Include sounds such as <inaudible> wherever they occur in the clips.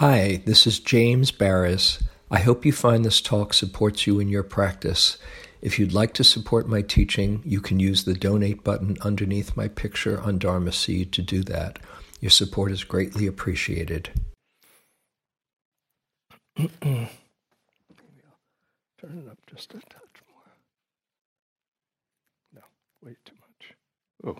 Hi, this is James Baraz. I hope you find this talk supports you in your practice. If you'd like to support my teaching, you can use the donate button underneath my picture on Dharma Seed to do that. Your support is greatly appreciated. Turn it up just a touch more. No, way too much. Oh.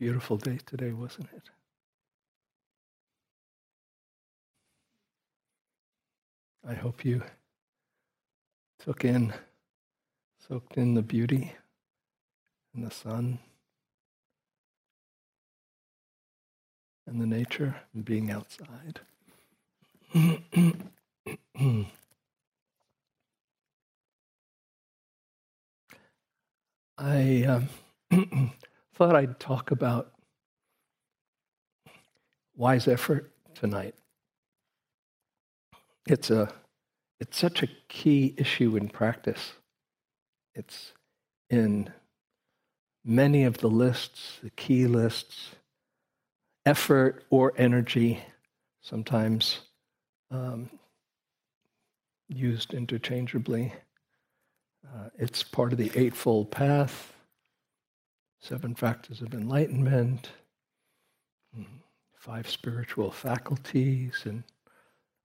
Beautiful day today, wasn't it? I hope you took in, soaked in the beauty and the sun and the nature and being outside. <clears throat> I um, <clears throat> thought I'd talk about wise effort tonight. It's a it's such a key issue in practice. It's in many of the lists, the key lists, effort or energy, sometimes um, used interchangeably. Uh, it's part of the Eightfold Path seven factors of enlightenment, mm, five spiritual faculties, and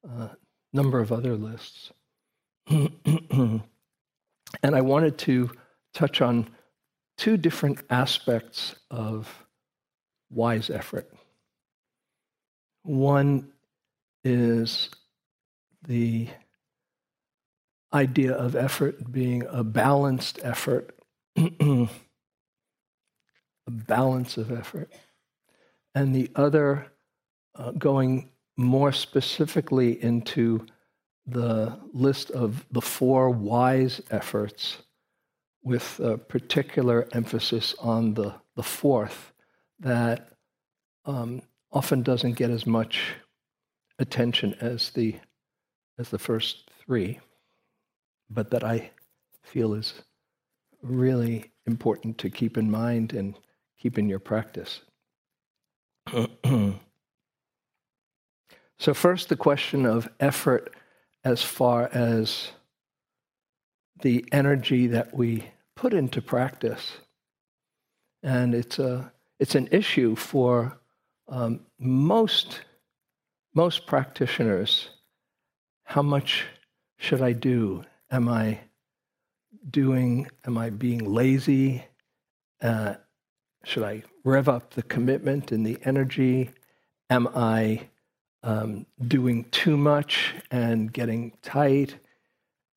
a number of other lists. <clears throat> and I wanted to touch on two different aspects of wise effort. One is the idea of effort being a balanced effort <clears throat> a balance of effort. And the other, uh, going more specifically into the list of the four wise efforts, with a particular emphasis on the, the fourth, that um, often doesn't get as much attention as the, as the first three, but that I feel is really important to keep in mind and keep in your practice. <clears throat> so, first, the question of effort as far as the energy that we put into practice. And it's, a, it's an issue for um, most, most practitioners. How much should I do? Am I doing, am I being lazy? Uh, should I rev up the commitment and the energy? Am I um, doing too much and getting tight?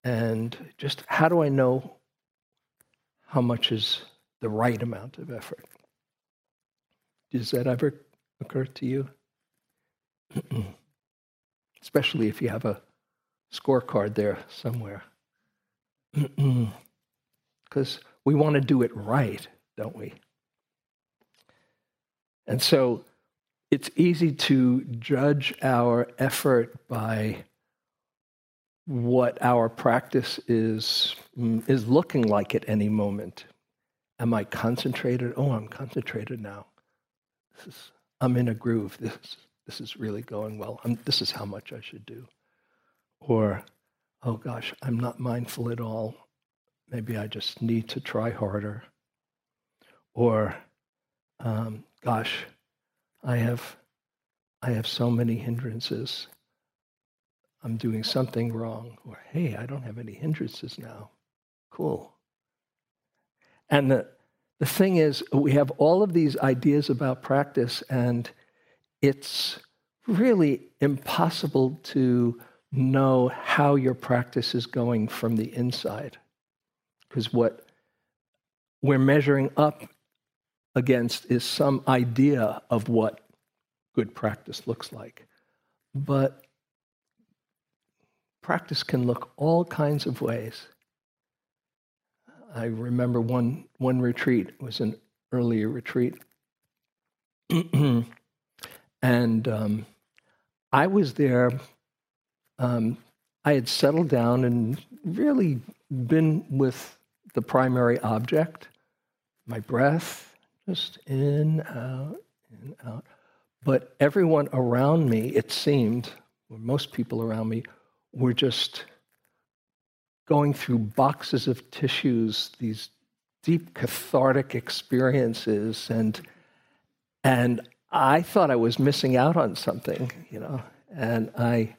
And just how do I know how much is the right amount of effort? Does that ever occur to you? <clears throat> Especially if you have a scorecard there somewhere. <clears throat> Because we want to do it right, don't we? And so it's easy to judge our effort by what our practice is, mm, is looking like at any moment. Am I concentrated? Oh, I'm concentrated now. Is, I'm in a groove. This, this is really going well. I'm, this is how much I should do. Or, oh gosh, I'm not mindful at all. Maybe I just need to try harder. Or, um, gosh, I have, I have so many hindrances. I'm doing something wrong. Or, hey, I don't have any hindrances now. Cool. And the, the thing is, we have all of these ideas about practice, and it's really impossible to know how your practice is going from the inside. Because what we're measuring up against is some idea of what good practice looks like. But practice can look all kinds of ways. I remember one, one retreat, it was an earlier retreat. <clears throat> and um, I was there. Um, I had settled down and really been with the primary object, my breath, just in, out, in, out. But everyone around me, it seemed, or most people around me, were just going through boxes of tissues, these deep cathartic experiences, and and I thought I was missing out on something, you know. And I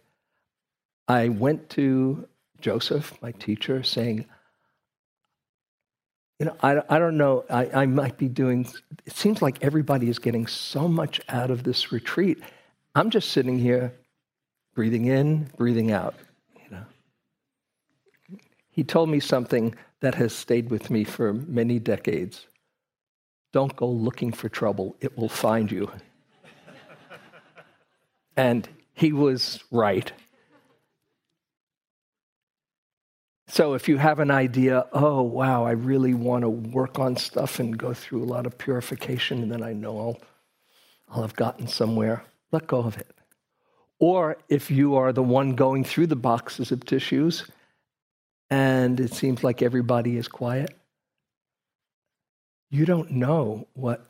I went to Joseph, my teacher, saying, you know, I, I don't know, I, I might be doing, it seems like everybody is getting so much out of this retreat. I'm just sitting here breathing in, breathing out, you know. He told me something that has stayed with me for many decades. Don't go looking for trouble, it will find you. and he was right. So if you have an idea, oh, wow, I really want to work on stuff and go through a lot of purification, and then I know I'll, I'll have gotten somewhere, let go of it. Or if you are the one going through the boxes of tissues and it seems like everybody is quiet, you don't know what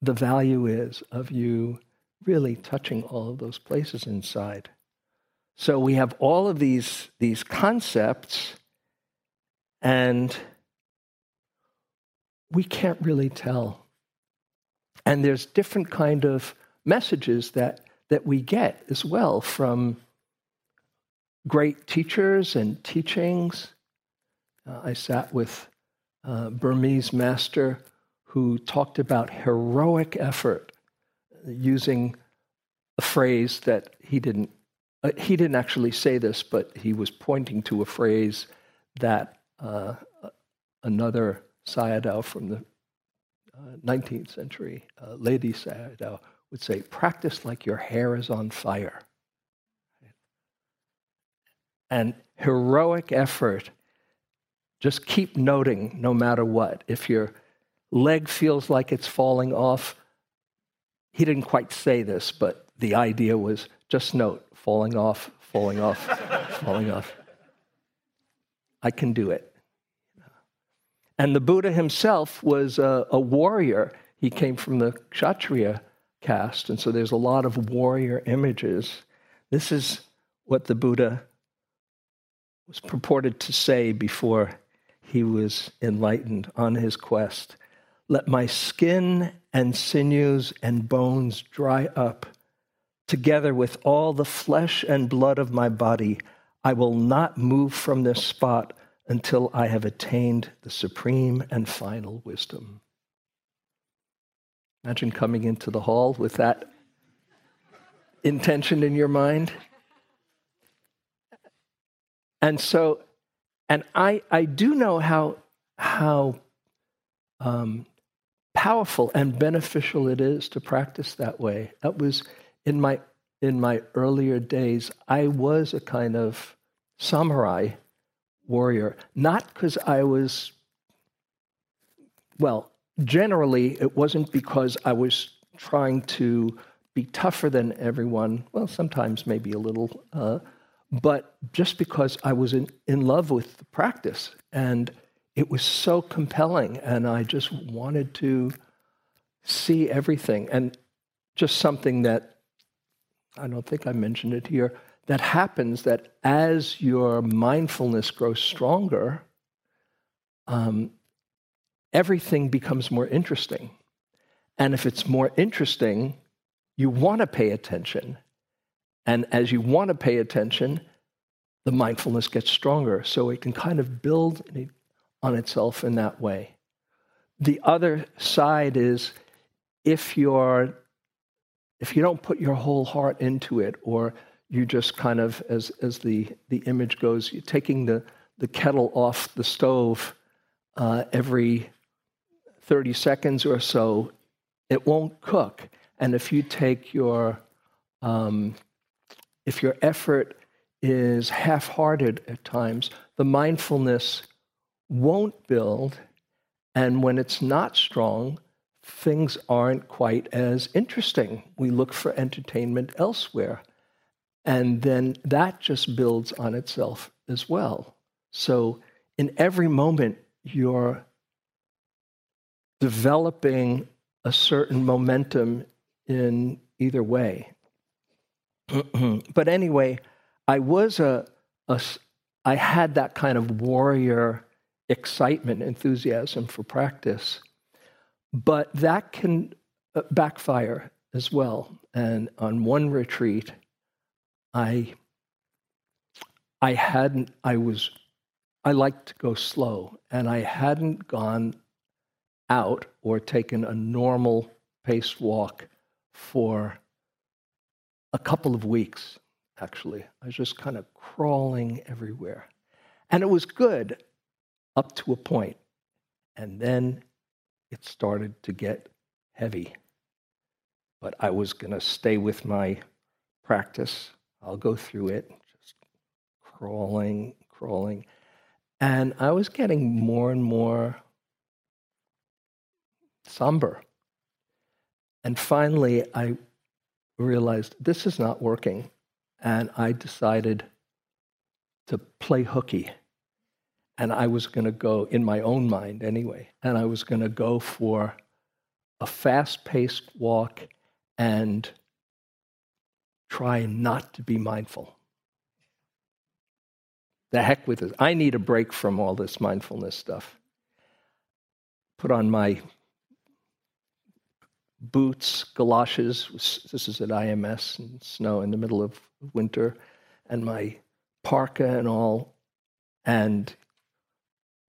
the value is of you really touching all of those places inside. So we have all of these, these concepts, and we can't really tell. And there's different kind of messages that, that we get as well from great teachers and teachings. Uh, I sat with a Burmese master who talked about heroic effort using a phrase that he didn't uh, he didn't actually say this, but he was pointing to a phrase that uh, another Sayadaw from the uh, 19th century, uh, Ledi Sayadaw, would say, practice like your hair is on fire. And heroic effort, just keep noting no matter what. If your leg feels like it's falling off, he didn't quite say this, but the idea was just note falling off, falling off, falling off. I can do it. And the Buddha himself was a, a, warrior. He came from the Kshatriya caste, and so there's a lot of warrior images. This is what the Buddha was purported to say before he was enlightened on his quest. Let my skin and sinews and bones dry up together with all the flesh and blood of my body, I will not move from this spot until I have attained the supreme and final wisdom. Imagine coming into the hall with that intention in your mind. And so, and I, I do know how, how um, powerful and beneficial it is to practice that way. That was in my in my earlier days, I was a kind of samurai warrior, not because I was well, generally it wasn't because I was trying to be tougher than everyone. Well, sometimes maybe a little, uh, but just because I was in, in love with the practice and it was so compelling, and I just wanted to see everything and just something that I don't think I mentioned it here, that happens that as your mindfulness grows stronger, um, everything becomes more interesting. And if it's more interesting, you want to pay attention. And as you want to pay attention, the mindfulness gets stronger. So it can kind of build on itself in that way. The other side is if you're if you don't put your whole heart into it, or you just kind of, as, as the, the image goes, you're taking the, the kettle off the stove uh, every 30 seconds or so, it won't cook. And if you take your, um, if your effort is half hearted at times, the mindfulness won't build. And when it's not strong, things aren't quite as interesting. We look for entertainment elsewhere. And then that just builds on itself as well. So, in every moment, you're developing a certain momentum in either way. <clears throat> but anyway, I was a, a, I had that kind of warrior excitement, enthusiasm for practice. But that can uh, backfire as well. And on one retreat, I I hadn't I was I liked to go slow and I hadn't gone out or taken a normal paced walk for a couple of weeks actually. I was just kind of crawling everywhere. And it was good up to a point. And then it started to get heavy. But I was going to stay with my practice. I'll go through it, just crawling, crawling. And I was getting more and more somber. And finally, I realized this is not working. And I decided to play hooky and I was going to go, in my own mind anyway, and I was going to go for a fast paced walk and try not to be mindful. The heck with it. I need a break from all this mindfulness stuff. Put on my boots, galoshes. This is at IMS and snow in the middle of winter, and my parka and all, and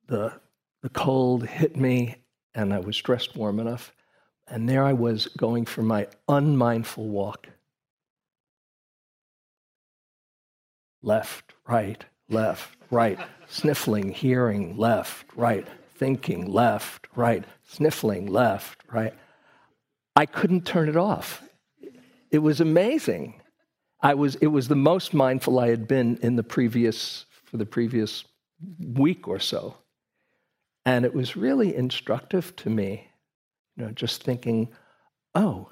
the, the cold hit me and I was dressed warm enough. And there I was going for my unmindful walk. Left, right, left, right, sniffling, hearing, left, right, thinking, left, right, sniffling, left, right. I couldn't turn it off. It was amazing. I was, it was the most mindful I had been in the previous, for the previous week or so. And it was really instructive to me, you know, just thinking, oh,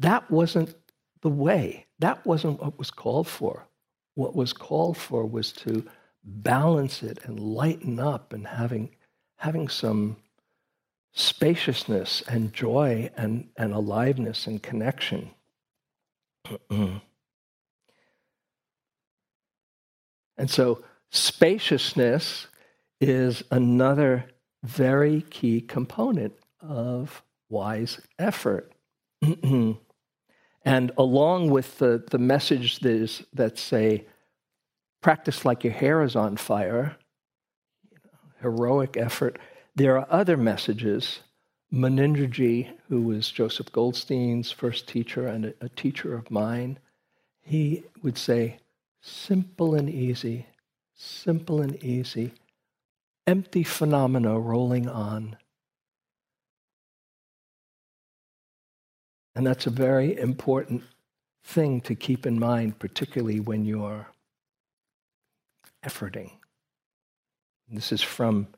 that wasn't the way. That wasn't what was called for. What was called for was to balance it and lighten up and having, having some spaciousness and joy and, and aliveness and connection. <clears throat> and so, spaciousness is another very key component of wise effort. <clears throat> and along with the, the message that, is, that say, practice like your hair is on fire, heroic effort, there are other messages. Munindraji, who was Joseph Goldstein's first teacher and a, a teacher of mine, he would say, simple and easy, simple and easy empty phenomena rolling on. And that's a very important thing to keep in mind, particularly when you're efforting. This is from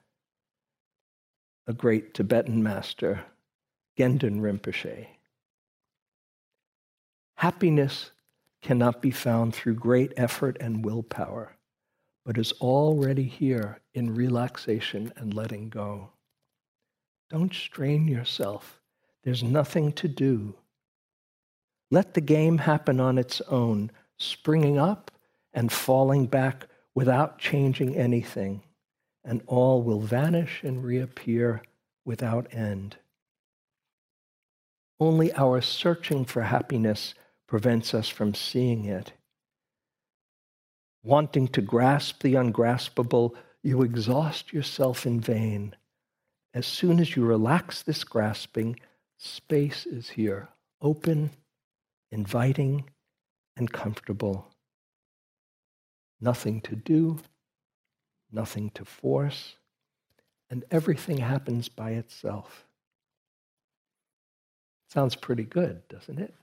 a great Tibetan master, Gendun Rinpoche. Happiness cannot be found through great effort and willpower but is already here in relaxation and letting go. Don't strain yourself. There's nothing to do. Let the game happen on its own, springing up and falling back without changing anything, and all will vanish and reappear without end. Only our searching for happiness prevents us from seeing it wanting to grasp the ungraspable, you exhaust yourself in vain. As soon as you relax this grasping, space is here, open, inviting, and comfortable. Nothing to do, nothing to force, and everything happens by itself. Sounds pretty good, doesn't it?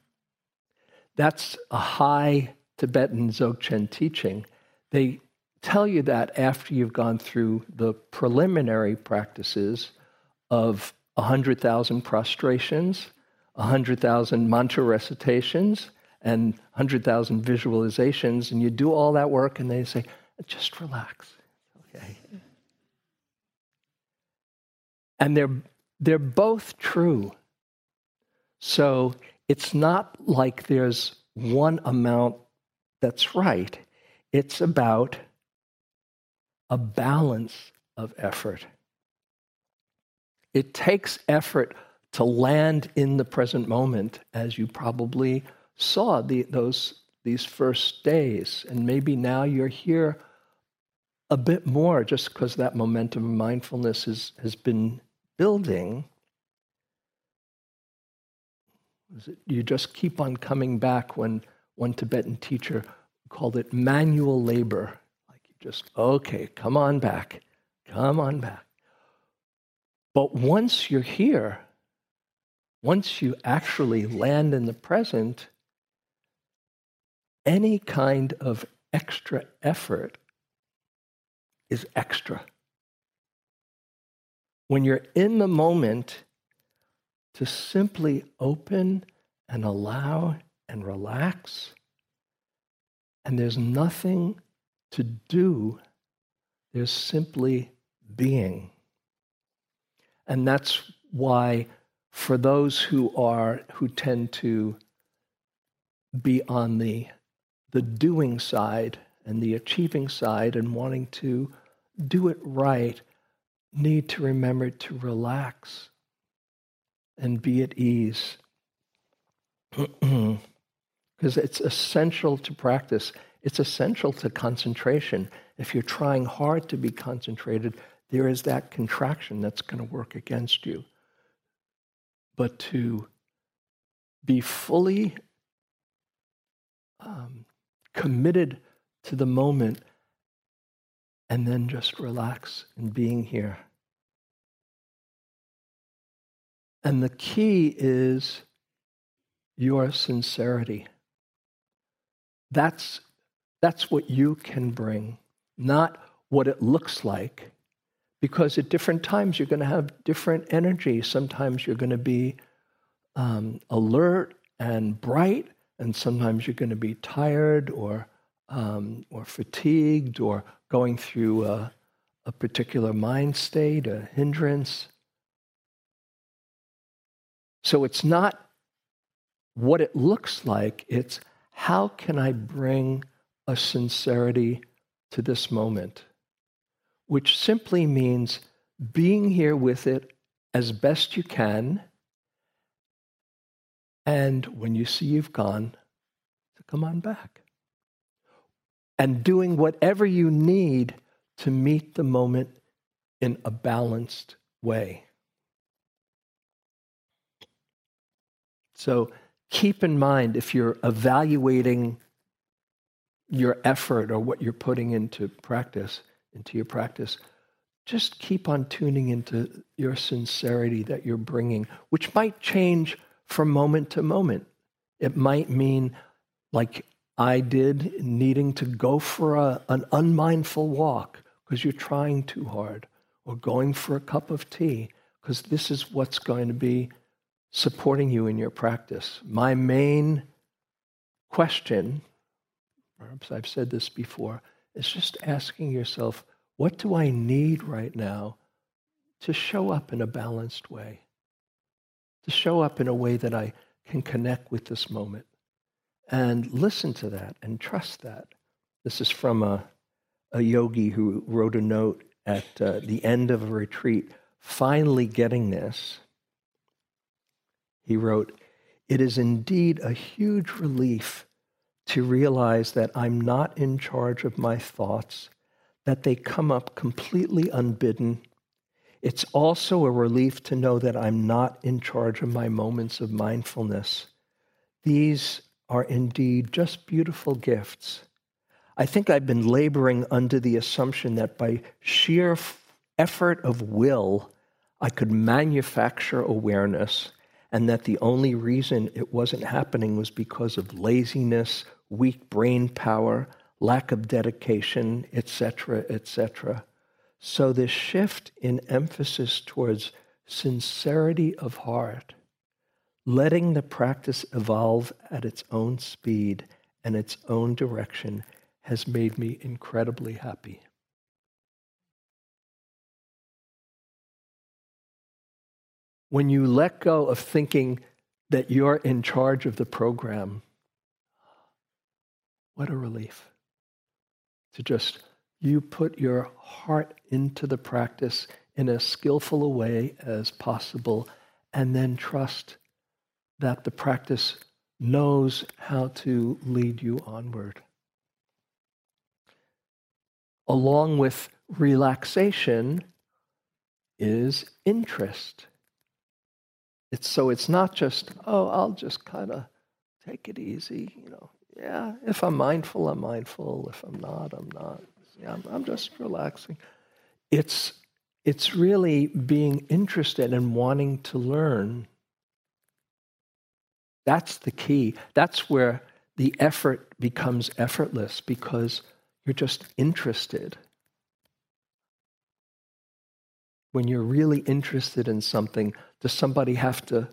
That's a high Tibetan Dzogchen teaching. They tell you that after you've gone through the preliminary practices of 100,000 prostrations, 100,000 mantra recitations, and 100,000 visualizations, and you do all that work, and they say, just relax. Okay. And they're, they're both true. So it's not like there's one amount that's right, it's about a balance of effort. It takes effort to land in the present moment, as you probably saw the, those, these first days. And maybe now you're here a bit more just because that momentum of mindfulness is, has been building. You just keep on coming back when one Tibetan teacher called it manual labor. Like you just, okay, come on back, come on back. But once you're here, once you actually land in the present, any kind of extra effort is extra. When you're in the moment, to simply open and allow and relax, and there's nothing to do, there's simply being. And that's why, for those who are, who tend to be on the, the doing side and the achieving side and wanting to do it right, need to remember to relax and be at ease. <clears throat> Because it's essential to practice, it's essential to concentration. If you're trying hard to be concentrated, there is that contraction that's going to work against you. But to be fully um, committed to the moment and then just relax in being here. And the key is your sincerity. That's, that's what you can bring, not what it looks like because at different times you're going to have different energy. Sometimes you're going to be um, alert and bright, and sometimes you're going to be tired or um, or fatigued or going through a, a particular mind state, a hindrance. So it's not what it looks like, it's how can I bring a sincerity to this moment? which simply means being here with it as best you can. And when you see you've gone, to come on back. And doing whatever you need to meet the moment in a balanced way. So keep in mind if you're evaluating your effort or what you're putting into practice, into your practice, just keep on tuning into your sincerity that you're bringing, which might change from moment to moment. It might mean, like I did, needing to go for a, an unmindful walk because you're trying too hard, or going for a cup of tea because this is what's going to be supporting you in your practice. My main question, perhaps I've said this before, is just asking yourself, what do I need right now to show up in a balanced way? To show up in a way that I can connect with this moment and listen to that and trust that. This is from a, a yogi who wrote a note at uh, the end of a retreat, finally getting this. He wrote, It is indeed a huge relief to realize that I'm not in charge of my thoughts, that they come up completely unbidden. It's also a relief to know that I'm not in charge of my moments of mindfulness. These are indeed just beautiful gifts. I think I've been laboring under the assumption that by sheer effort of will, I could manufacture awareness, and that the only reason it wasn't happening was because of laziness, weak brain power, lack of dedication, etc., etc. So, this shift in emphasis towards sincerity of heart, letting the practice evolve at its own speed and its own direction, has made me incredibly happy. When you let go of thinking that you're in charge of the program, what a relief to just you put your heart into the practice in as skillful a way as possible, and then trust that the practice knows how to lead you onward. Along with relaxation is interest. It's so it's not just, oh, I'll just kind of take it easy, you know. Yeah, if I'm mindful, I'm mindful. If I'm not, I'm not. Yeah, I'm, I'm just relaxing. It's it's really being interested and wanting to learn. That's the key. That's where the effort becomes effortless because you're just interested. When you're really interested in something, does somebody have to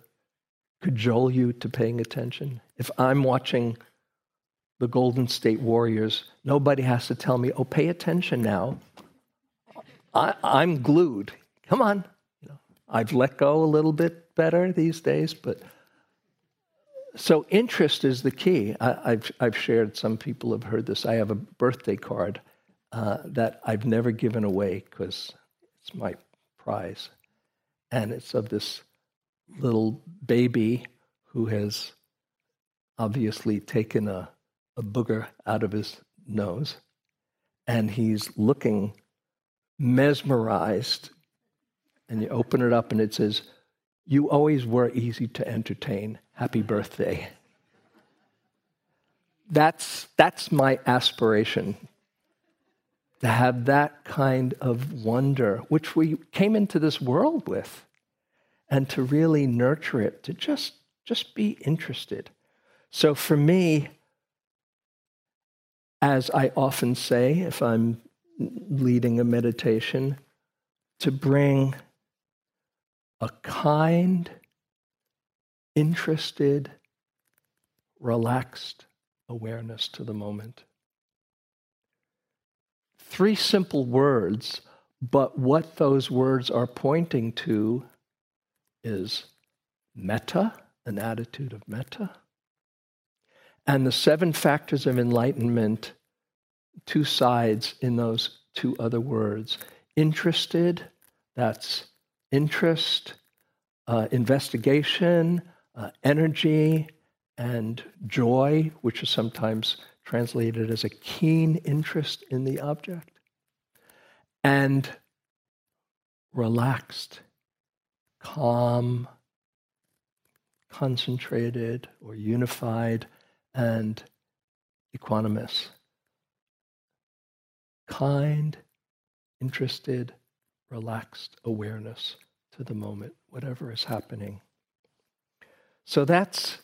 cajole you to paying attention? If I'm watching the Golden State Warriors, nobody has to tell me, oh, pay attention now. I, am glued. Come on. You know, I've let go a little bit better these days, but so interest is the key. I, have I've shared, some people have heard this. I have a birthday card uh, that I've never given away because it's my prize. And it's of this little baby who has obviously taken a, a booger out of his nose and he's looking mesmerized. And you open it up and it says, You always were easy to entertain. Happy birthday. That's, that's my aspiration to have that kind of wonder, which we came into this world with, and to really nurture it, to just, just be interested. So for me, as I often say, if I'm leading a meditation to bring a kind, interested, relaxed awareness to the moment. Three simple words, but what those words are pointing to is metta, an attitude of metta, and the seven factors of enlightenment two sides in those two other words. Interested, that's interest, uh, investigation, uh, energy, and joy, which is sometimes translated as a keen interest in the object, and relaxed, calm, concentrated, or unified, and equanimous kind, interested, relaxed awareness to the moment, whatever is happening. So that's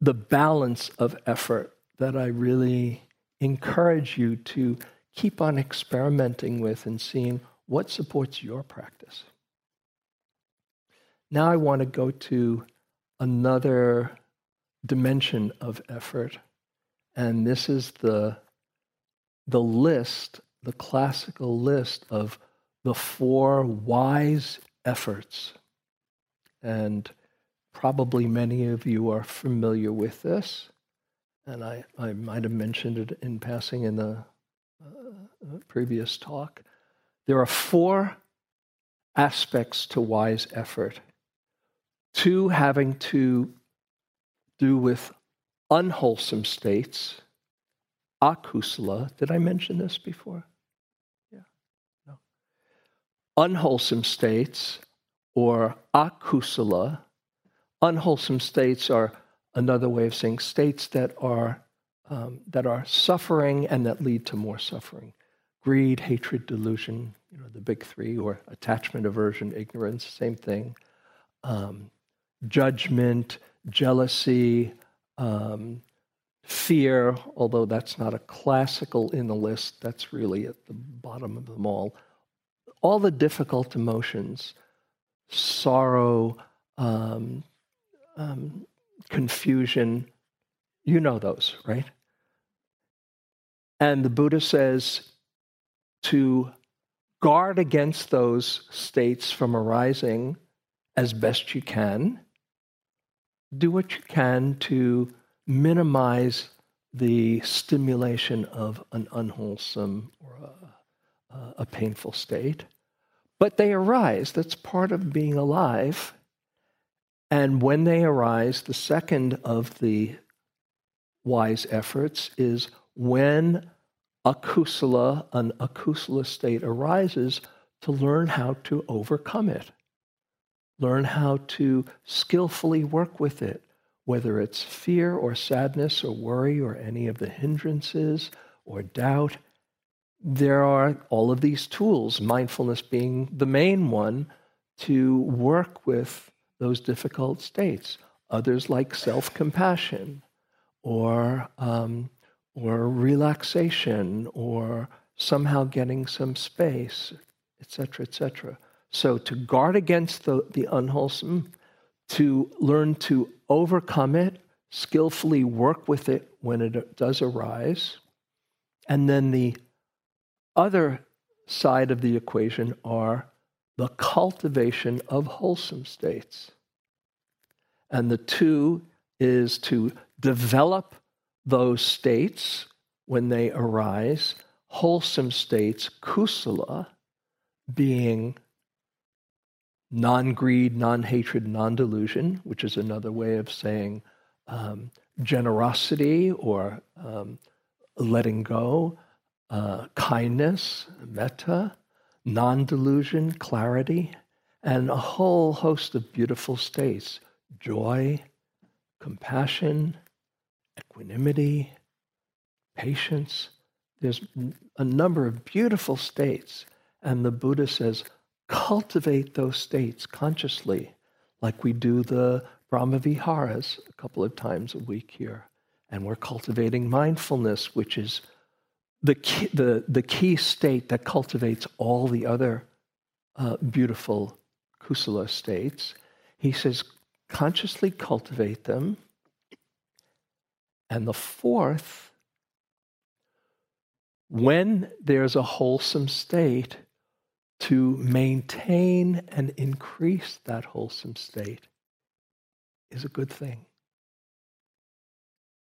the balance of effort that I really encourage you to keep on experimenting with and seeing what supports your practice. Now I want to go to another dimension of effort, and this is the the list, the classical list of the four wise efforts. And probably many of you are familiar with this. And I, I might have mentioned it in passing in the uh, previous talk. There are four aspects to wise effort two having to do with unwholesome states, akusala. Did I mention this before? Yeah. No. Unwholesome states or akusala. Unwholesome states are another way of saying states that are um, that are suffering and that lead to more suffering. greed, hatred, delusion, you know, the big three, or attachment, aversion, ignorance, same thing. Um, judgment, jealousy, um, fear, although that's not a classical in the list, that's really at the bottom of them all. All the difficult emotions, sorrow, um, um, confusion, you know those, right? And the Buddha says to guard against those states from arising as best you can. Do what you can to minimize the stimulation of an unwholesome or a, a, painful state. But they arise. That's part of being alive. And when they arise, the second of the wise efforts is when akusala, an akusala state arises, to learn how to overcome it. Learn how to skillfully work with it, whether it's fear or sadness or worry or any of the hindrances or doubt. There are all of these tools, mindfulness being the main one, to work with those difficult states. Others like self compassion or, um, or relaxation or somehow getting some space, etc., etc. So to guard against the, the unwholesome, to learn to overcome it, skillfully work with it when it does arise. And then the other side of the equation are the cultivation of wholesome states. And the two is to develop those states when they arise, wholesome states, kusala, being non greed, non hatred, non delusion, which is another way of saying um, generosity or um, letting go, uh, kindness, metta, non delusion, clarity, and a whole host of beautiful states joy, compassion, equanimity, patience. There's a number of beautiful states. And the Buddha says, cultivate those states consciously, like we do the Brahmaviharas a couple of times a week here. And we're cultivating mindfulness, which is the key, the, the key state that cultivates all the other uh, beautiful kusala states. He says, consciously cultivate them. And the fourth, when there's a wholesome state, to maintain and increase that wholesome state is a good thing.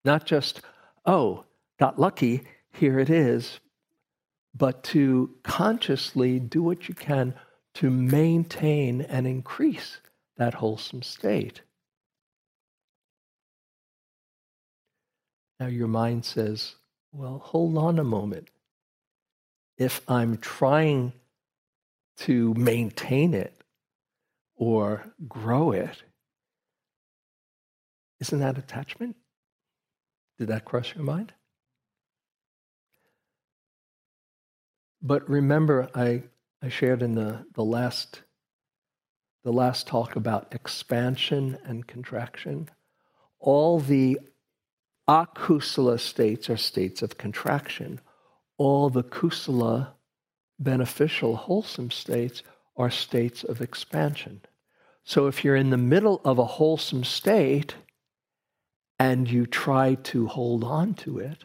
Not just, oh, got lucky, here it is, but to consciously do what you can to maintain and increase that wholesome state. Now, your mind says, well, hold on a moment. If I'm trying to maintain it or grow it, isn't that attachment? Did that cross your mind? But remember, I, I shared in the, the last the last talk about expansion and contraction. All the akusala states are states of contraction. All the kusala beneficial, wholesome states are states of expansion. So if you're in the middle of a wholesome state and you try to hold on to it,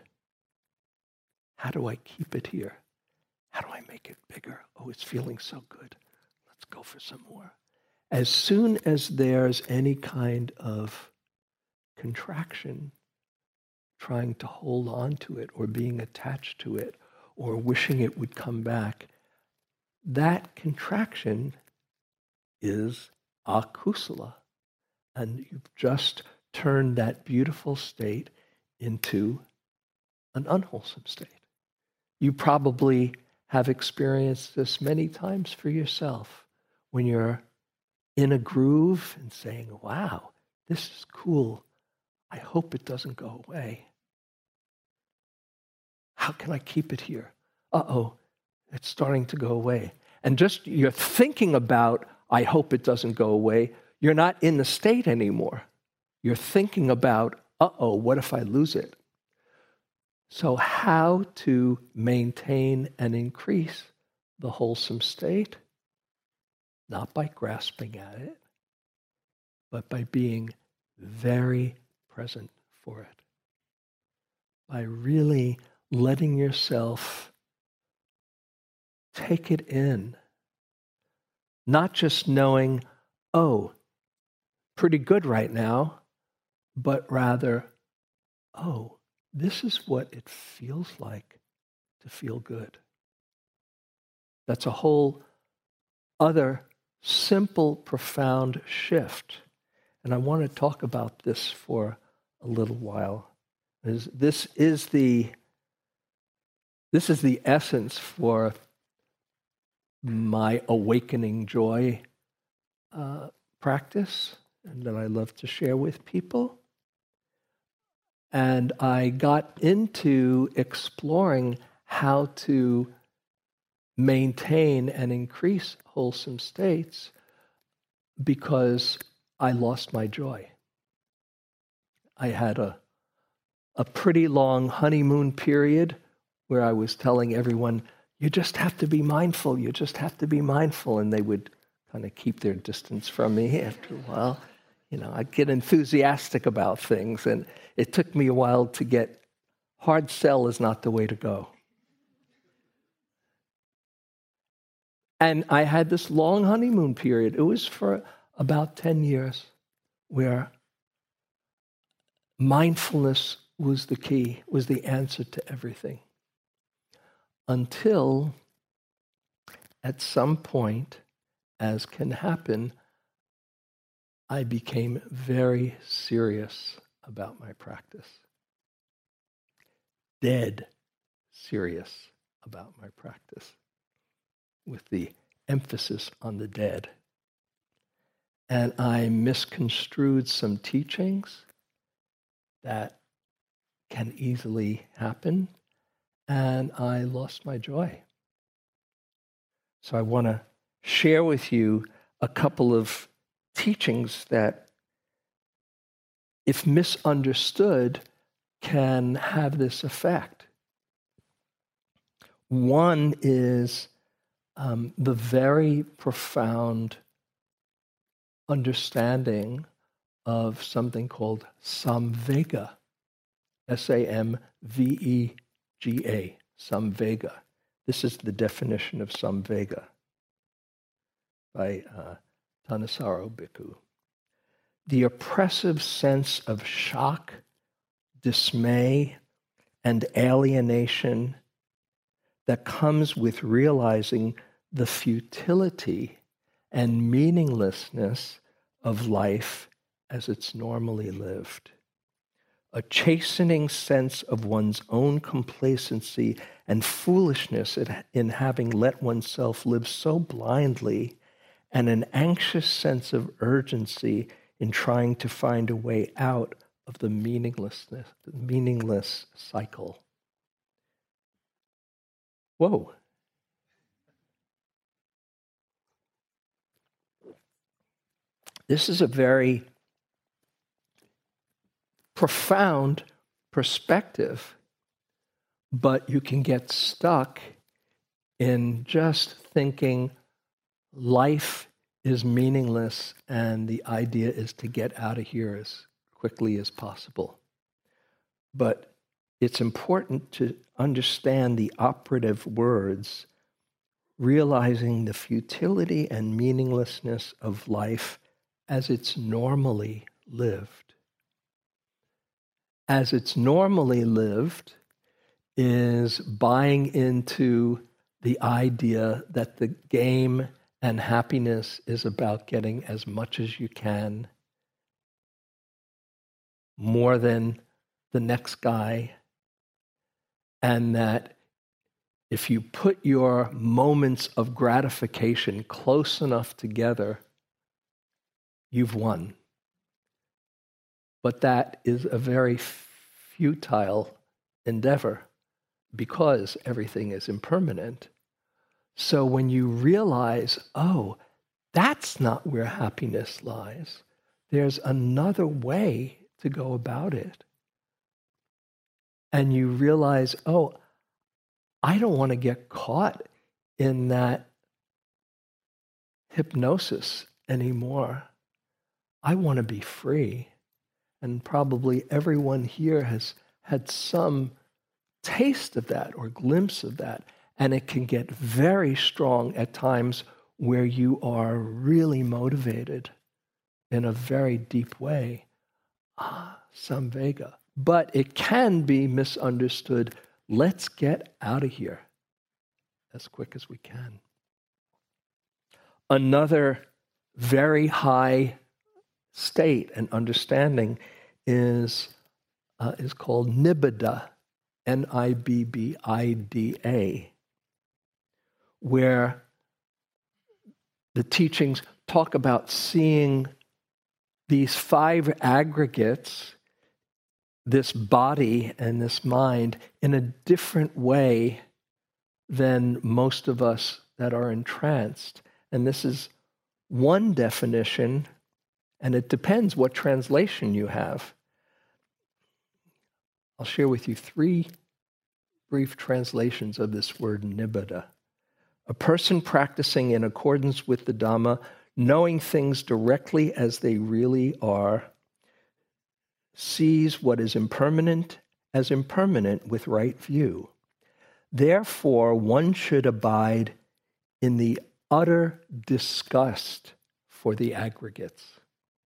how do I keep it here? How do I make it bigger? Oh, it's feeling so good. Let's go for some more. As soon as there's any kind of contraction, trying to hold on to it or being attached to it or wishing it would come back, that contraction is akusala. And you've just turned that beautiful state into an unwholesome state. You probably have experienced this many times for yourself when you're in a groove and saying, wow, this is cool. I hope it doesn't go away. How can I keep it here? Uh oh, It's starting to go away. And just you're thinking about, I hope it doesn't go away. You're not in the state anymore. You're thinking about, uh oh, what if I lose it? So, how to maintain and increase the wholesome state? Not by grasping at it, but by being very present for it. By really letting yourself take it in. Not just knowing, oh, pretty good right now, but rather, oh, this is what it feels like to feel good. That's a whole other simple, profound shift. And I want to talk about this for a little while. This is the, this is the essence for my awakening joy uh, practice and that I love to share with people. And I got into exploring how to maintain and increase wholesome states because I lost my joy. I had a, a pretty long honeymoon period where I was telling everyone, you just have to be mindful, you just have to be mindful. And they would kind of keep their distance from me <laughs> after a while you know, I'd get enthusiastic about things, and it took me a while to get hard sell is not the way to go. And I had this long honeymoon period. It was for about 10 years where mindfulness was the key, was the answer to everything. Until at some point, as can happen, I became very serious about my practice. Dead serious about my practice, with the emphasis on the dead. And I misconstrued some teachings that can easily happen, and I lost my joy. So I want to share with you a couple of teachings that, if misunderstood, can have this effect. One is um, the very profound understanding of something called samvega, S A M V E G A, samvega. This is the definition of samvega by uh, Thanissaro Bhikkhu. The oppressive sense of shock, dismay, and alienation that comes with realizing the futility and meaninglessness of life as it's normally lived. A chastening sense of one's own complacency and foolishness in having let oneself live so blindly and an anxious sense of urgency in trying to find a way out of the meaninglessness, the meaningless cycle. Whoa. This is a very profound perspective, but you can get stuck in just thinking life is meaningless and the idea is to get out of here as quickly as possible. But it's important to understand the operative words, realizing the futility and meaninglessness of life as it's normally lived. As it's normally lived is buying into the idea that the game and happiness is about getting as much as you can, more than the next guy. And that if you put your moments of gratification close enough together, you've won. But that is a very futile endeavor because everything is impermanent. So when you realize, oh, that's not where happiness lies, there's another way to go about it. And you realize, oh, I don't want to get caught in that hypnosis anymore. I want to be free. And probably everyone here has had some taste of that or glimpse of that. And it can get very strong at times where you are really motivated in a very deep way. Ah, Samvega. But it can be misunderstood. Let's get out of here as quick as we can. Another very high state and understanding is, uh, is called nibbida, N I B B I D A, where the teachings talk about seeing these five aggregates, this body and this mind, in a different way than most of us that are entranced. And this is one definition, and it depends what translation you have. I'll share with you three brief translations of this word nibbida. A person practicing in accordance with the Dhamma, knowing things directly as they really are, sees what is impermanent as impermanent with right view. Therefore, one should abide in the utter disgust for the aggregates.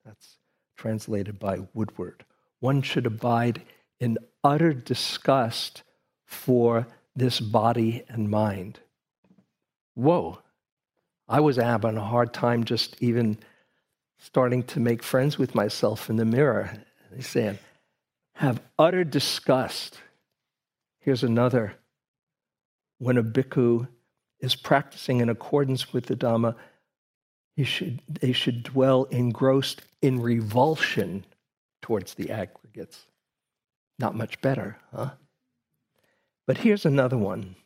That's translated by Woodward. One should abide in utter disgust for this body and mind. Whoa, I was having a hard time just even starting to make friends with myself in the mirror. He's saying, have utter disgust. Here's another. When a bhikkhu is practicing in accordance with the Dhamma, he should, they should dwell engrossed in revulsion towards the aggregates. Not much better, huh? But here's another one.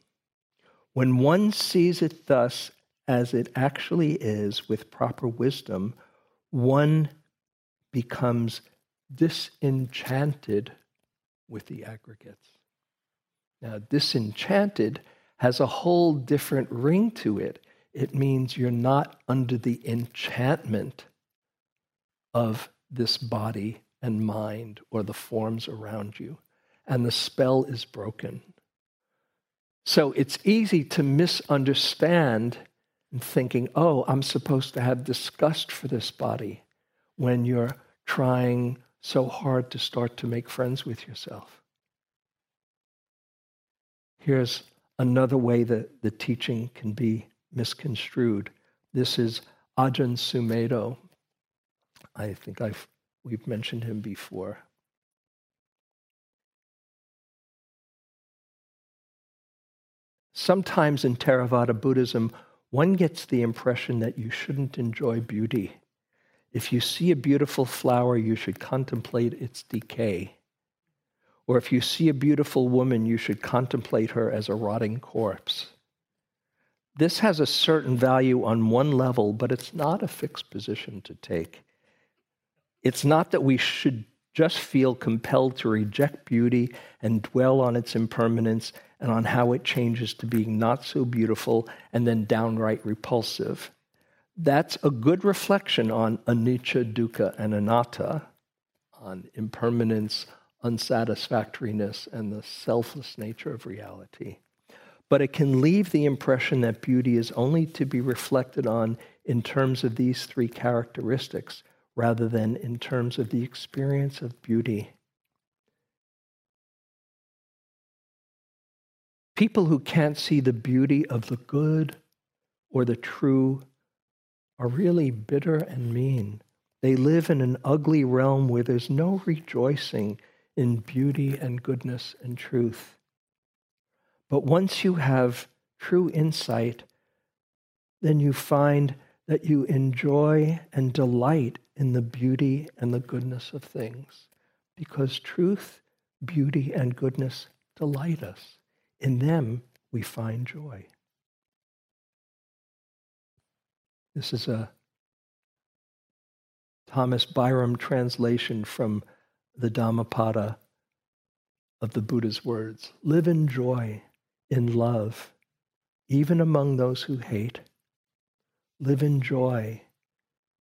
When one sees it thus as it actually is with proper wisdom, one becomes disenchanted with the aggregates. Now, disenchanted has a whole different ring to it. It means you're not under the enchantment of this body and mind or the forms around you, and the spell is broken. So it's easy to misunderstand and thinking, oh, I'm supposed to have disgust for this body when you're trying so hard to start to make friends with yourself. Here's another way that the teaching can be misconstrued. This is Ajahn Sumedho. I think I've, we've mentioned him before. Sometimes in Theravada Buddhism, one gets the impression that you shouldn't enjoy beauty. If you see a beautiful flower, you should contemplate its decay. Or if you see a beautiful woman, you should contemplate her as a rotting corpse. This has a certain value on one level, but it's not a fixed position to take. It's not that we should just feel compelled to reject beauty and dwell on its impermanence and on how it changes to being not so beautiful and then downright repulsive. That's a good reflection on anicca, dukkha, and anatta, on impermanence, unsatisfactoriness and the selfless nature of reality. But it can leave the impression that beauty is only to be reflected on in terms of these three characteristics rather than in terms of the experience of beauty. People who can't see the beauty of the good or the true are really bitter and mean. They live in an ugly realm where there's no rejoicing in beauty and goodness and truth. But once you have true insight, then you find that you enjoy and delight in the beauty and the goodness of things. Because truth, beauty, and goodness delight us. In them, we find joy. This is a Thomas Byrom translation from the Dhammapada of the Buddha's words. Live in joy, in love, even among those who hate. Live in joy,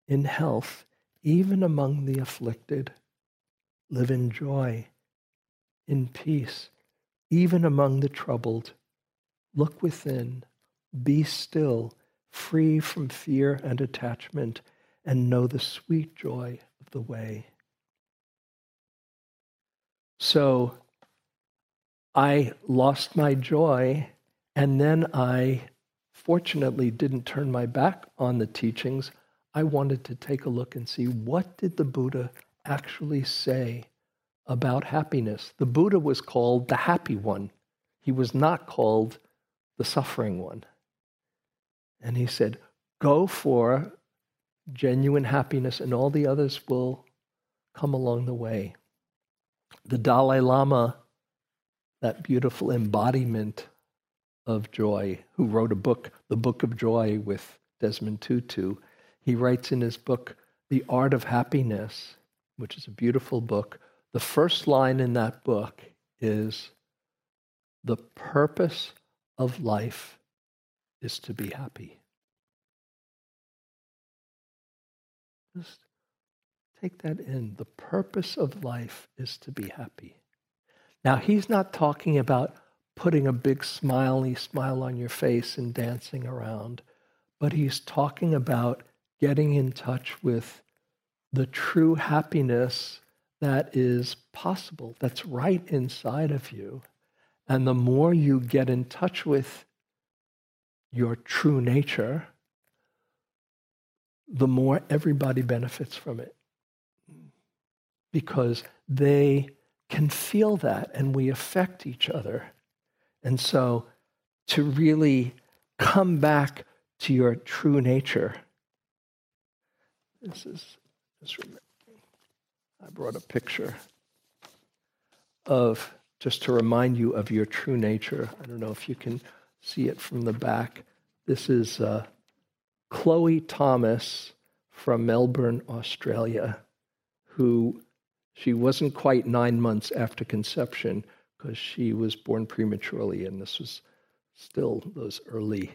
in health, even among the afflicted. Live in joy, in peace, even among the troubled. Look within, be still, free from fear and attachment, and know the sweet joy of the way. So I lost my joy, and then I fortunately didn't turn my back on the teachings. I wanted to take a look and see what did the Buddha actually say about happiness. The Buddha was called the happy one. He was not called the suffering one. And he said, Go for genuine happiness, and all the others will come along the way. The Dalai Lama, that beautiful embodiment of joy, who wrote a book, The Book of Joy, with Desmond Tutu, he writes in his book, The Art of Happiness, which is a beautiful book. The first line in that book is The purpose of life is to be happy. Just take that in. The purpose of life is to be happy. Now, he's not talking about putting a big smiley smile on your face and dancing around, but he's talking about getting in touch with the true happiness that is possible, that's right inside of you. And the more you get in touch with your true nature, the more everybody benefits from it. Because they can feel that and we affect each other. And so to really come back to your true nature, this is, just I brought a picture of, just to remind you of your true nature. I don't know if you can see it from the back. This is uh, Chloe Thomas from Melbourne, Australia, who she wasn't quite nine months after conception because she was born prematurely, and this was still those early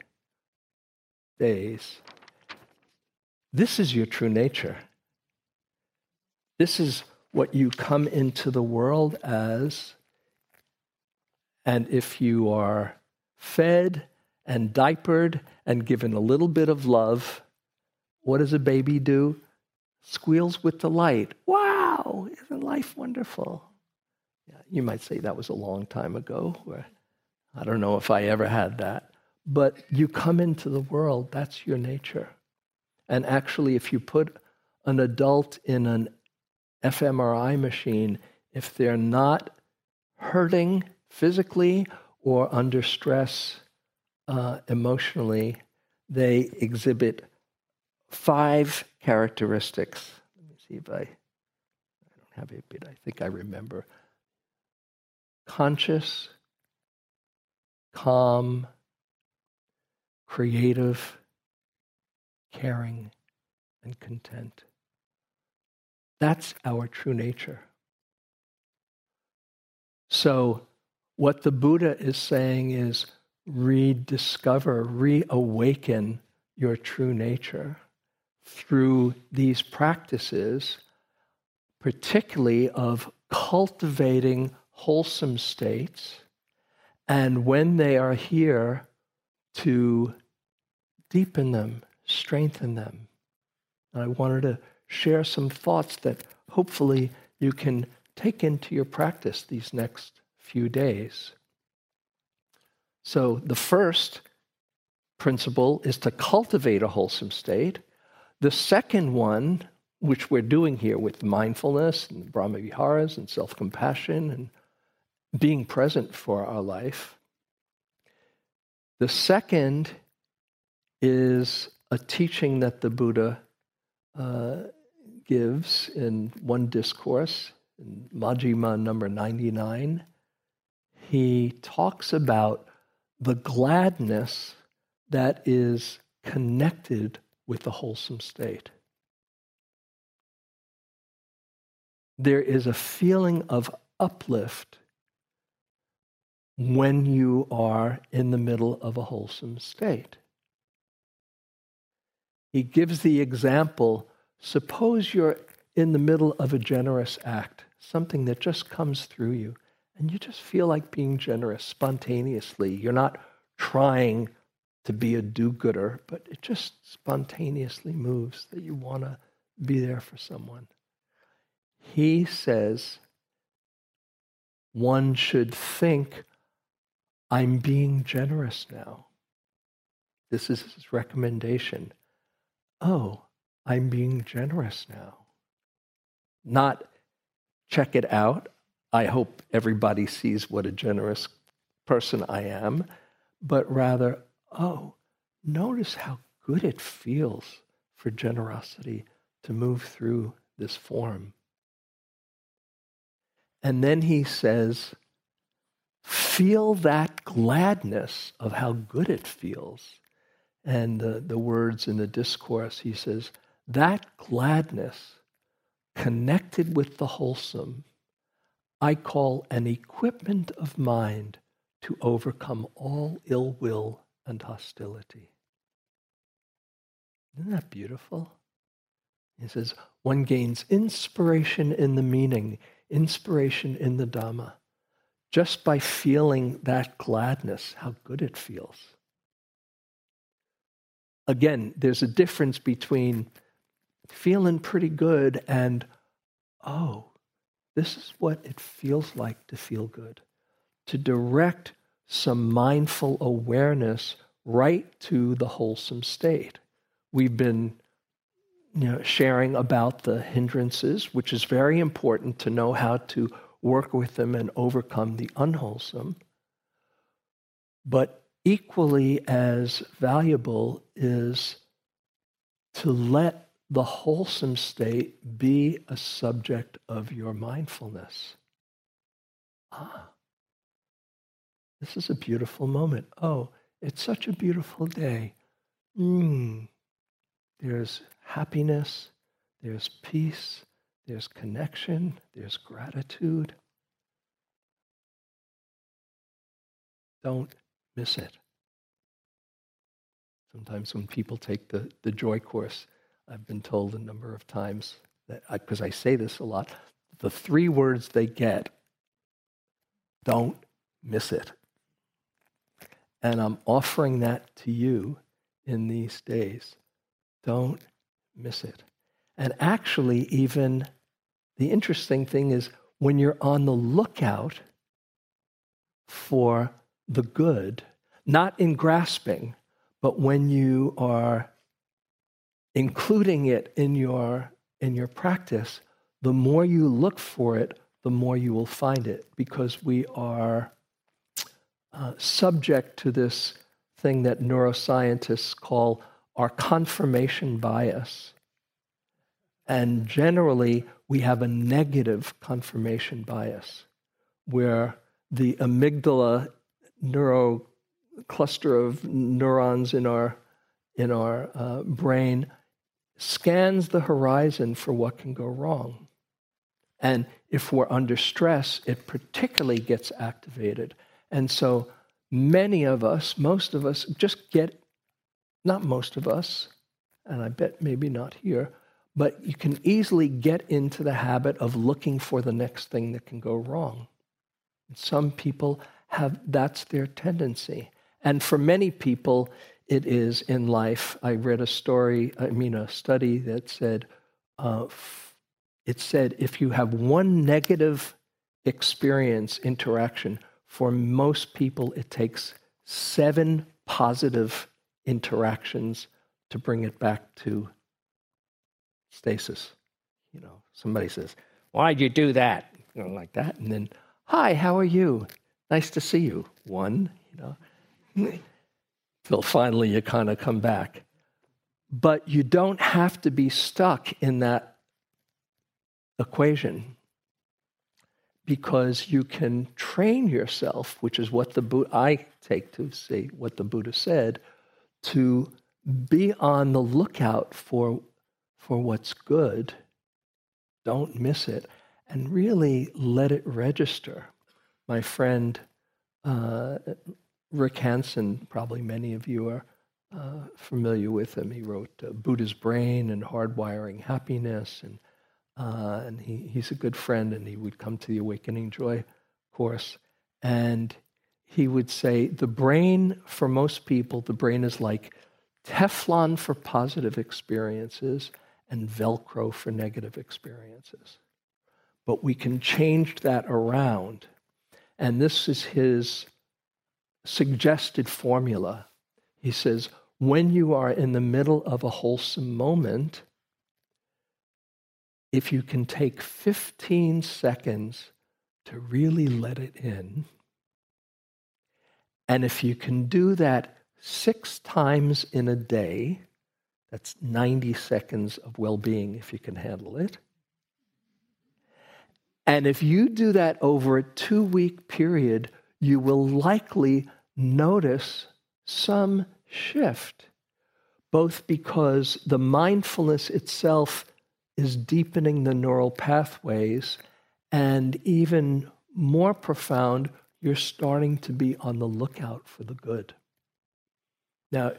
days. This is your true nature. This is what you come into the world as. And if you are fed and diapered and given a little bit of love, what does a baby do? Squeals with delight. Wow, isn't life wonderful? You might say that was a long time ago. I don't know if I ever had that. But you come into the world, that's your nature. And actually, if you put an adult in an fMRI machine, if they're not hurting physically or under stress uh, emotionally, they exhibit five characteristics. Let me see if I, I don't have it, but I think I remember. Conscious, calm, creative, caring, and content. That's our true nature. So, what the Buddha is saying is rediscover, reawaken your true nature through these practices, particularly of cultivating wholesome states, and when they are here, to deepen them, strengthen them. I wanted to share some thoughts that hopefully you can take into your practice these next few days. So, the first principle is to cultivate a wholesome state. The second one, which we're doing here with mindfulness and Brahma Viharas and self compassion and being present for our life. The second is a teaching that the Buddha uh, gives in one discourse, in number 99. He talks about the gladness that is connected with the wholesome state. There is a feeling of uplift when you are in the middle of a wholesome state. He gives the example suppose you're in the middle of a generous act, something that just comes through you, and you just feel like being generous spontaneously. You're not trying to be a do gooder, but it just spontaneously moves that you want to be there for someone. He says one should think, I'm being generous now. This is his recommendation. Oh, I'm being generous now. Not check it out. I hope everybody sees what a generous person I am, but rather, oh, notice how good it feels for generosity to move through this form. And then he says, feel that gladness of how good it feels. And the, the words in the discourse, he says, that gladness connected with the wholesome, I call an equipment of mind to overcome all ill will and hostility. Isn't that beautiful? He says, one gains inspiration in the meaning, inspiration in the Dhamma, just by feeling that gladness, how good it feels. Again, there's a difference between feeling pretty good and, oh, this is what it feels like to feel good. To direct some mindful awareness right to the wholesome state. We've been you know, sharing about the hindrances, which is very important to know how to work with them and overcome the unwholesome. But equally as valuable is to let the wholesome state be a subject of your mindfulness. Ah, this is a beautiful moment. Oh, it's such a beautiful day. Mm. There's happiness, there's peace, there's connection, there's gratitude. Don't miss it. Sometimes when people take the, the joy course, I've been told a number of times that because I, I say this a lot, the three words they get, don't miss it. And I'm offering that to you in these days. Don't miss it. And actually, even the interesting thing is when you're on the lookout for the good, not in grasping, but when you are including it in your in your practice, the more you look for it, the more you will find it because we are uh, subject to this thing that neuroscientists call our confirmation bias. And generally, we have a negative confirmation bias where the amygdala neuro cluster of neurons in our, in our uh, brain scans the horizon for what can go wrong. And if we're under stress, it particularly gets activated. And so many of us, most of us, just get, not most of us, and I bet maybe not here, but you can easily get into the habit of looking for the next thing that can go wrong. Some people have, that's their tendency. And for many people, it is in life. I read a story, I mean, a study that said, uh, it said if you have one negative experience, interaction, for most people, it takes seven positive interactions to bring it back to stasis. You know, somebody says, Why'd you do that? You know, like that. And then, Hi, how are you? Nice to see you. One, you know <laughs> till finally you kind of come back. But you don't have to be stuck in that equation because you can train yourself, which is what the Buddha, I take to say what the Buddha said, to be on the lookout for, for what's good. Don't miss it. And really let it register. My friend uh, Rick Hanson, probably many of you are uh, familiar with him. He wrote uh, Buddha's Brain and Hardwiring Happiness, and uh, and he, he's a good friend. And he would come to the Awakening Joy course, and he would say the brain for most people, the brain is like Teflon for positive experiences and Velcro for negative experiences. But we can change that around. And this is his suggested formula. He says, when you are in the middle of a wholesome moment, if you can take 15 seconds to really let it in, and if you can do that six times in a day, that's 90 seconds of well being if you can handle it. And if you do that over a two week period, you will likely notice some shift, both because the mindfulness itself is deepening the neural pathways, and even more profound, you're starting to be on the lookout for the good. Now,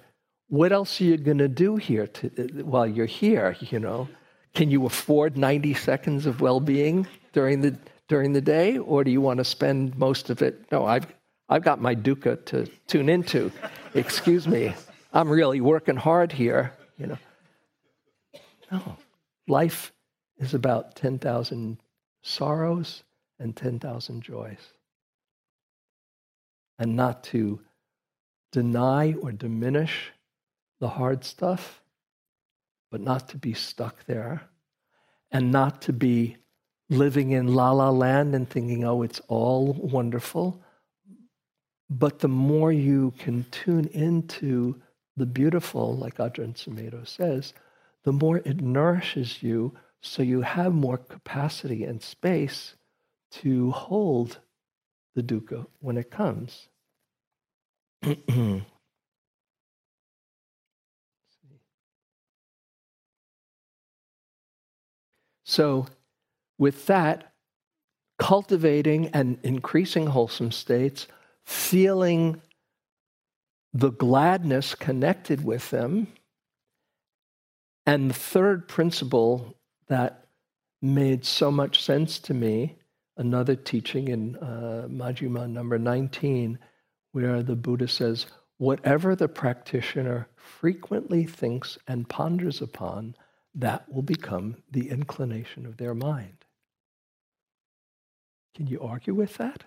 what else are you going to do here to, while you're here? You know, can you afford 90 seconds of well-being during the during the day, or do you want to spend most of it? No, I've I've got my dukkha to tune into. Excuse me, I'm really working hard here, you know. No, life is about 10,000 sorrows and 10,000 joys. And not to deny or diminish the hard stuff, but not to be stuck there and not to be living in la la land and thinking, oh, it's all wonderful, but the more you can tune into the beautiful, like Ajahn Sumedho says, the more it nourishes you so you have more capacity and space to hold the dukkha when it comes. <clears throat> so, with that, cultivating and increasing wholesome states feeling the gladness connected with them. And the third principle that made so much sense to me, another teaching in uh, Majjhima number 19, where the Buddha says, Whatever the practitioner frequently thinks and ponders upon, that will become the inclination of their mind. Can you argue with that?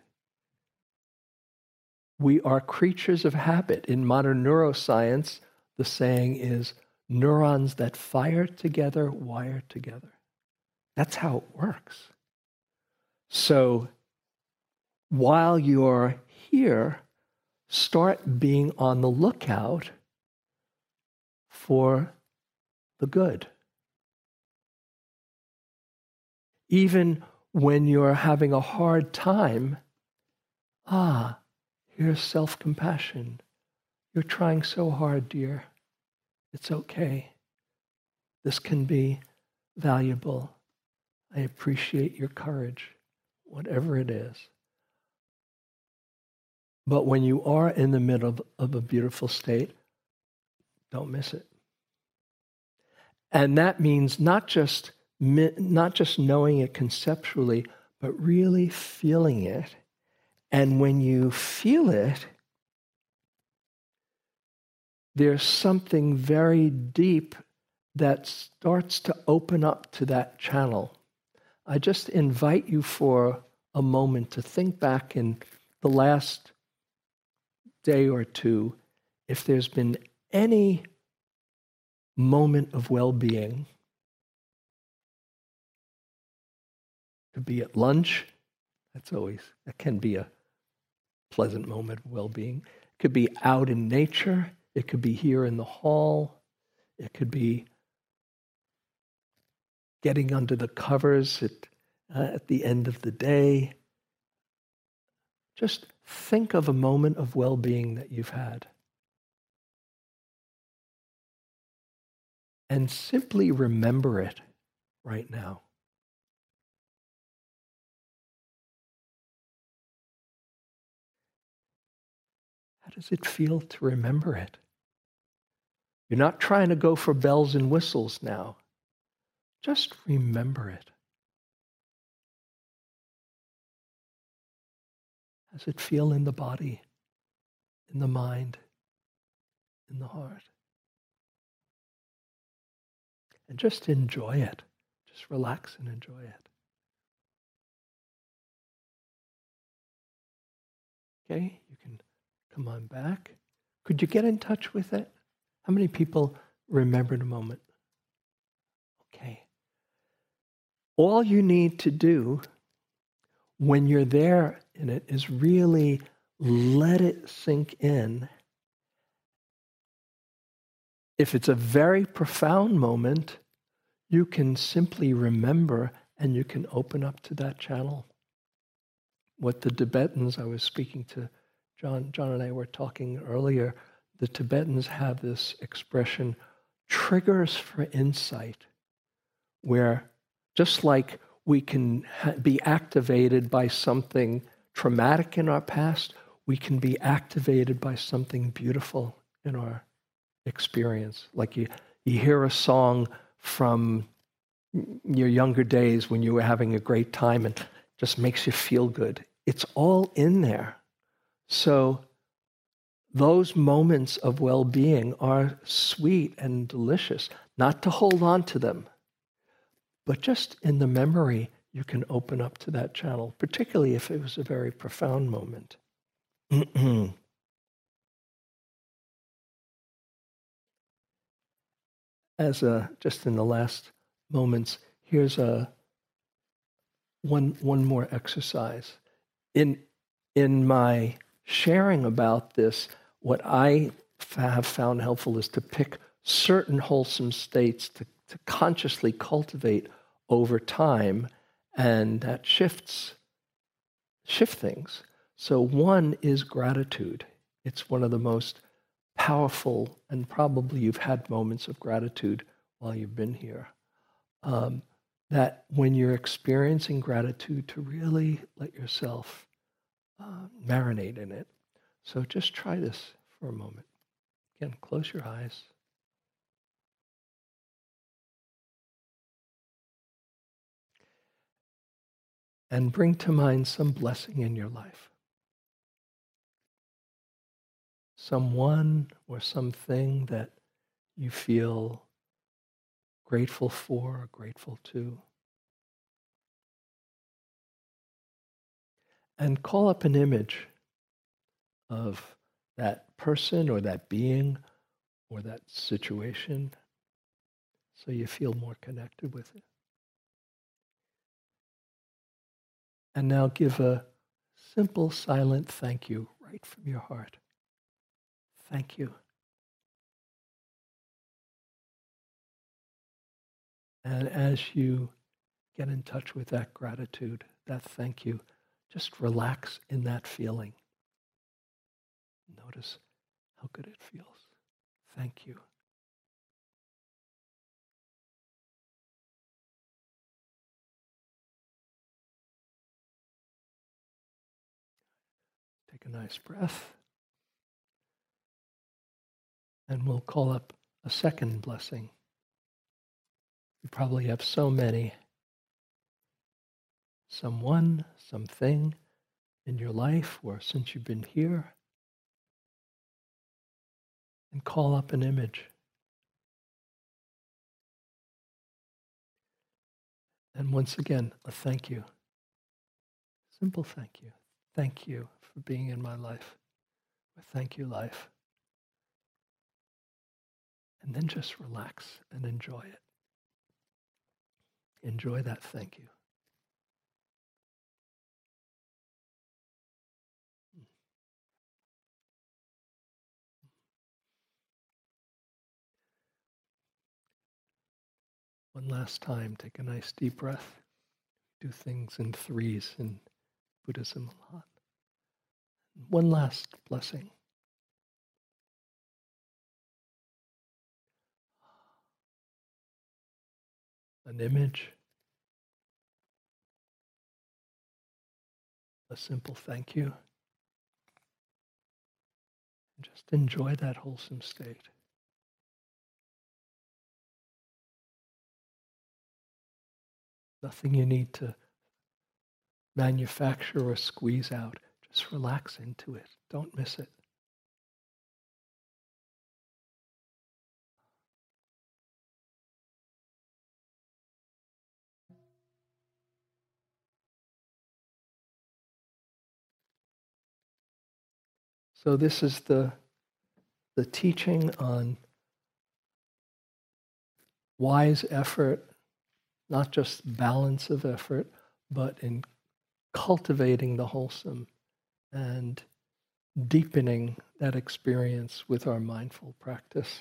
We are creatures of habit. In modern neuroscience, the saying is neurons that fire together wire together. That's how it works. So while you're here, start being on the lookout for the good. Even when you're having a hard time, ah, Here's self compassion. You're trying so hard, dear. It's okay. This can be valuable. I appreciate your courage, whatever it is. But when you are in the middle of a beautiful state, don't miss it. And that means not just, not just knowing it conceptually, but really feeling it and when you feel it, there's something very deep that starts to open up to that channel. I just invite you for a moment to think back in the last day or two if there's been any moment of well being. Could be at lunch. That's always, that can be a pleasant moment of well being. It could be out in nature, it could be here in the hall, it could be getting under the covers at, uh, at the end of the day. Just think of a moment of well being that you've had. and simply remember it right now. Does it feel to remember it? You're not trying to go for bells and whistles now. Just remember it. How does it feel in the body, in the mind, in the heart? And just enjoy it. Just relax and enjoy it. Okay, come on back. Could you get in touch with it? How many people remembered a moment? Okay. All you need to do when you're there in it is really let it sink in. If it's a very profound moment, you can simply remember and you can open up to that channel. What the Tibetans, I was speaking to John, John and I were talking earlier the Tibetans have this expression triggers for insight, where just like we can ha- be activated by something traumatic in our past, we can be activated by something beautiful in our experience. Like you, you hear a song from your younger days when you were having a great time and just makes you feel good. It's all in there. So those moments of well being are sweet and delicious, not to hold on to them, but just in the memory, you can open up to that channel, particularly if it was a very profound moment. <clears throat> As a, just in the last moments, here's a one, one more exercise. In, in my sharing about this, what I have found helpful is to pick certain wholesome states to, to consciously cultivate over time, and that shifts shift things. So one is gratitude. It's one of the most powerful, and probably you've had moments of gratitude while you've been here. Um, that when you're experiencing gratitude, to really let yourself uh, marinate in it so just try this for a moment. Again, close your eyes. And bring to mind some blessing in your life. Someone or something that you feel grateful for or grateful to. And call up an image of that person or that being or that situation so you feel more connected with it. And now give a simple, silent thank you right from your heart. Thank you. And as you get in touch with that gratitude, that thank you, just relax in that feeling. Notice how good it feels. Thank you. Take a nice breath. And we'll call up a second blessing. You probably have so many. Someone, something in your life, or since you've been here, and call up an image. And once again, a thank you. Simple thank you. Thank you for being in my life. Thank you, life. And then just relax and enjoy it. Enjoy that thank you. One last time, take a nice deep breath. Do things in threes in Buddhism a lot. One last blessing. an image, a simple thank you. Just enjoy that wholesome state. Nothing you need to manufacture or squeeze out. Just relax into it. Don't miss it. So this is the the teaching on wise effort, not just balance of effort, but in cultivating the wholesome and deepening that experience with our mindful practice.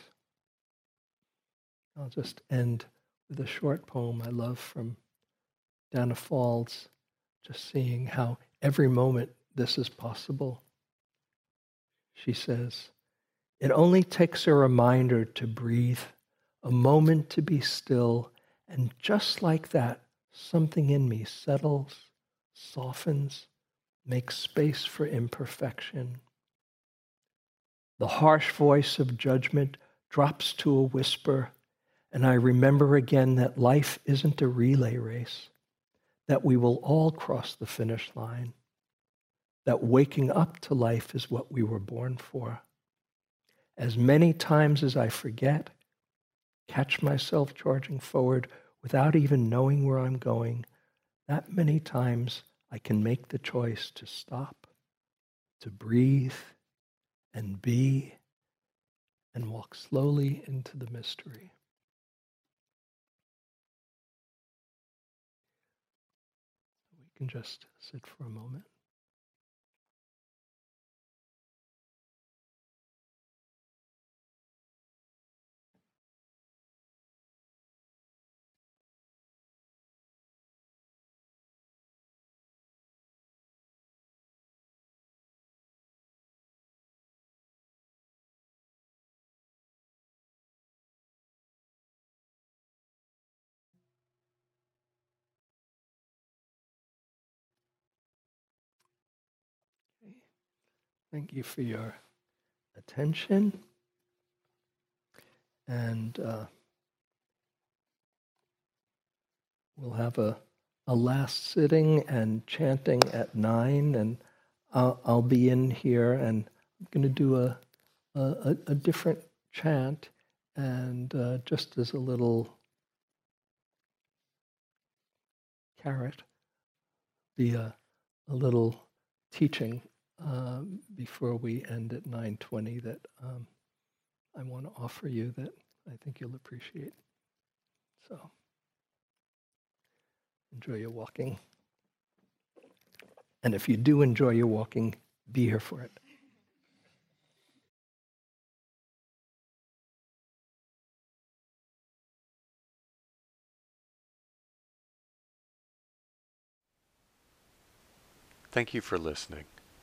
I'll just end with a short poem I love from Danna Faulds, just seeing how every moment this is possible. She says, It only takes a reminder to breathe, a moment to be still, and just like that, something in me settles, softens, makes space for imperfection. The harsh voice of judgment drops to a whisper, and I remember again that life isn't a relay race, that we will all cross the finish line that waking up to life is what we were born for. As many times as I forget, catch myself charging forward without even knowing where I'm going, that many times I can make the choice to stop, to breathe, and be, and walk slowly into the mystery. We can just sit for a moment. Thank you for your attention. And uh, we'll have a, a last sitting and chanting at nine, and I'll, I'll be in here and I'm going to do a, a, a, different chant, and uh, just as a little carrot, be a, a little teaching um, before we end at 9:20 that um, I want to offer you that I think you'll appreciate. So enjoy your walking. And if you do enjoy your walking, be here for it. Thank you for listening.